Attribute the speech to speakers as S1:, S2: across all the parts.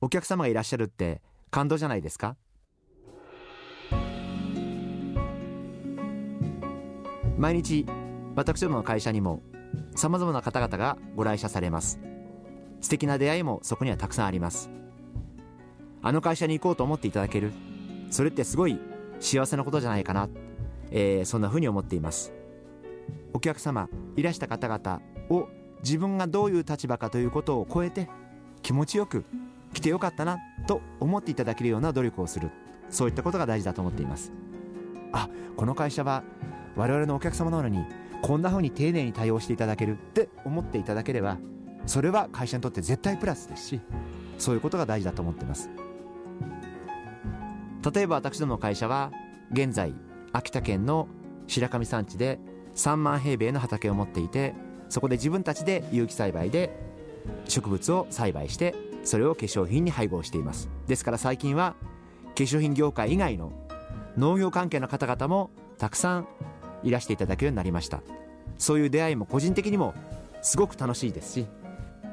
S1: お客様がいらっしゃるって感動じゃないですか？毎日私どもの会社にもさまざまな方々がご来社されます。素敵な出会いもそこにはたくさんあります。あの会社に行こうと思っていただける。それってすごい幸せなことじゃないかな、えー、そんなふうに思っています。お客様いらした方々を自分がどういう立場かということを超えて気持ちよく来てよかったなと思っていただけるような努力をする。そういったことが大事だと思っています。あこの会社は我々のお客様なのにこんな風に丁寧に対応していただけるって思っていただければそれは会社にとって絶対プラスですしそういうことが大事だと思っています。例えば私どもの会社は現在秋田県の白神山地で3万平米の畑を持っていてそこで自分たちで有機栽培で植物を栽培してそれを化粧品に配合しています。ですから最近は化粧品業界以外の農業関係の方々もたくさんいらしていただけるようになりました。そういう出会いも個人的にもすごく楽しいですし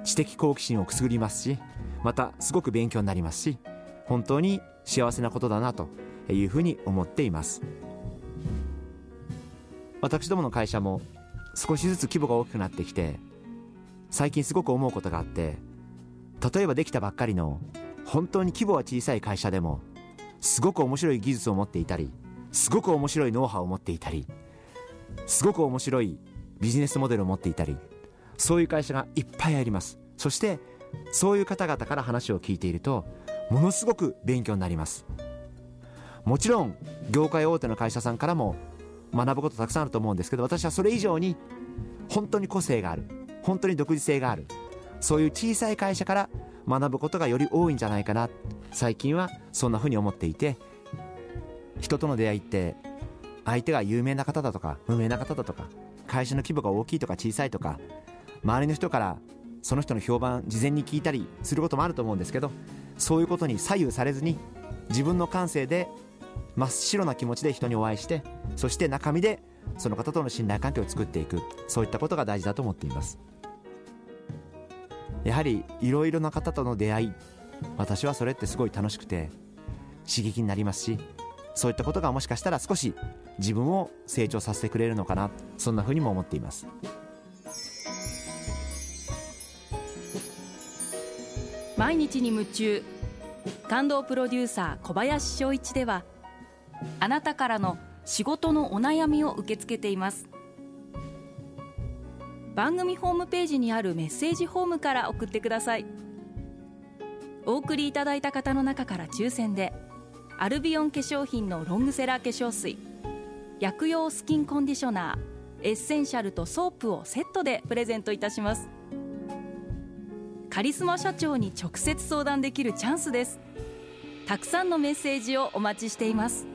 S1: 知的好奇心をくすぐりますしまたすごく勉強になりますし本当に幸せなことだなというふうに思っています。私どもの会社も少しずつ規模が大きくなってきて最近すごく思うことがあって例えばできたばっかりの本当に規模は小さい会社でもすごく面白い技術を持っていたりすごく面白いノウハウを持っていたりすごく面白いビジネスモデルを持っていたりそういう会社がいっぱいあります。そしてそういう方々から話を聞いているとものすごく勉強になります。もちろん業界大手の会社さんからも学ぶことたくさんあると思うんですけど私はそれ以上に本当に個性がある。本当に独自性がある。そういう小さい会社から学ぶことがより多いんじゃないかな。最近はそんなふうに思っていて人との出会いって相手が有名な方だとか無名な方だとか会社の規模が大きいとか小さいとか周りの人からその人の評判事前に聞いたりすることもあると思うんですけどそういうことに左右されずに自分の感性で真っ白な気持ちで人にお会いしてそして中身でその方との信頼関係を作っていく。そういったことが大事だと思っています。やはりいろいろな方との出会い私はそれってすごい楽しくて刺激になりますしそういったことがもしかしたら少し自分を成長させてくれるのかなそんなふうにも思っています。
S2: 毎日に夢中感動プロデューサー小林翔一ではあなたからの仕事のお悩みを受け付けています。番組ホームページにあるメッセージホームから送ってください。お送りいただいた方の中から抽選でアルビオン化粧品のロングセラー化粧水薬用スキンコンディショナーエッセンシャルとソープをセットでプレゼントいたします。カリスマ社長に直接相談できるチャンスです。たくさんのメッセージをお待ちしています。